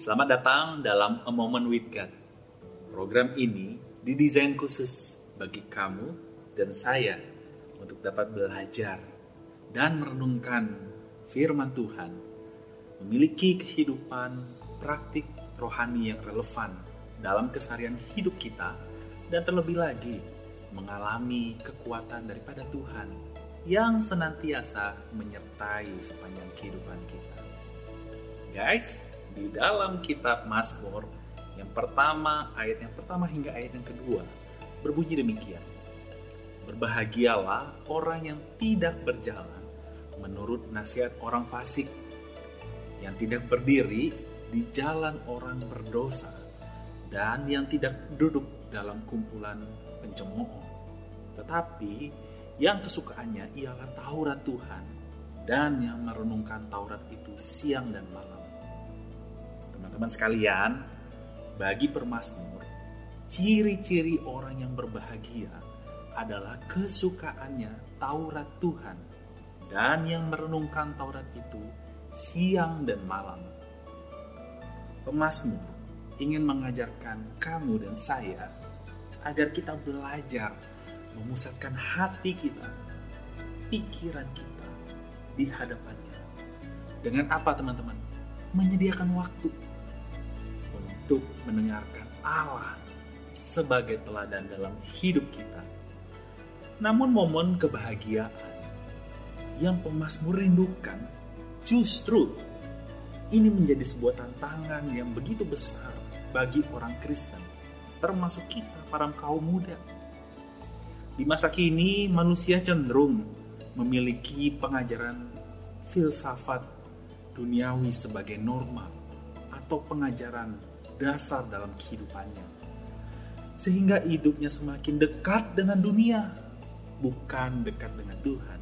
Selamat datang dalam A Moment with God. Program ini didesain khusus bagi kamu dan saya untuk dapat belajar dan merenungkan firman Tuhan, memiliki kehidupan praktik rohani yang relevan dalam keseharian hidup kita, dan terlebih lagi mengalami kekuatan daripada Tuhan yang senantiasa menyertai sepanjang kehidupan kita. Guys, di dalam kitab Mazmur yang pertama, ayat yang pertama hingga ayat yang kedua berbunyi demikian. Berbahagialah orang yang tidak berjalan menurut nasihat orang fasik, yang tidak berdiri di jalan orang berdosa, dan yang tidak duduk dalam kumpulan pencemooh. Tetapi yang kesukaannya ialah Taurat Tuhan, dan yang merenungkan Taurat itu siang dan malam. Teman-teman sekalian, bagi permasmur, ciri-ciri orang yang berbahagia adalah kesukaannya Taurat Tuhan dan yang merenungkan Taurat itu siang dan malam. Pemasmur ingin mengajarkan kamu dan saya agar kita belajar memusatkan hati kita, pikiran kita di hadapannya. Dengan apa teman-teman? Menyediakan waktu untuk mendengarkan Allah sebagai teladan dalam hidup kita. Namun momen kebahagiaan yang pemazmur rindukan justru ini menjadi sebuah tantangan yang begitu besar bagi orang Kristen, termasuk kita para kaum muda. Di masa kini manusia cenderung memiliki pengajaran filsafat duniawi sebagai normal atau pengajaran dasar dalam kehidupannya. Sehingga hidupnya semakin dekat dengan dunia, bukan dekat dengan Tuhan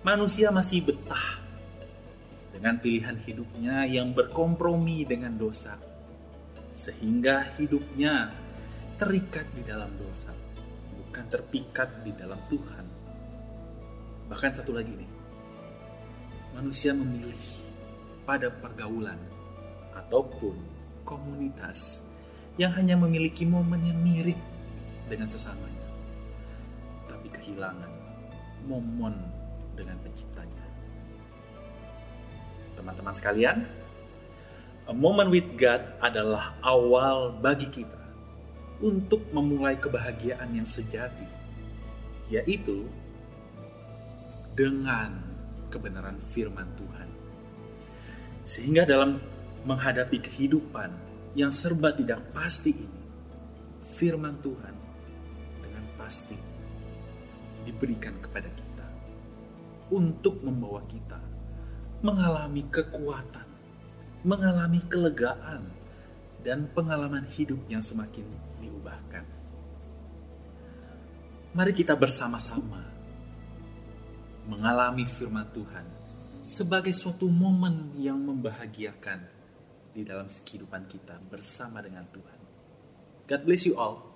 manusia masih betah dengan pilihan hidupnya yang berkompromi dengan dosa, sehingga hidupnya terikat di dalam dosa, bukan terpikat di dalam Tuhan. Bahkan satu lagi nih, manusia memilih pada pergaulan ataupun komunitas yang hanya memiliki momen yang mirip dengan sesamanya, tapi kehilangan momen dengan penciptanya. Teman-teman sekalian, a moment with God adalah awal bagi kita untuk memulai kebahagiaan yang sejati, yaitu dengan kebenaran firman Tuhan. Sehingga dalam menghadapi kehidupan yang serba tidak pasti ini, firman Tuhan dengan pasti diberikan kepada kita untuk membawa kita mengalami kekuatan, mengalami kelegaan, dan pengalaman hidup yang semakin diubahkan. Mari kita bersama-sama mengalami firman Tuhan sebagai suatu momen yang membahagiakan di dalam kehidupan kita bersama dengan Tuhan. God bless you all.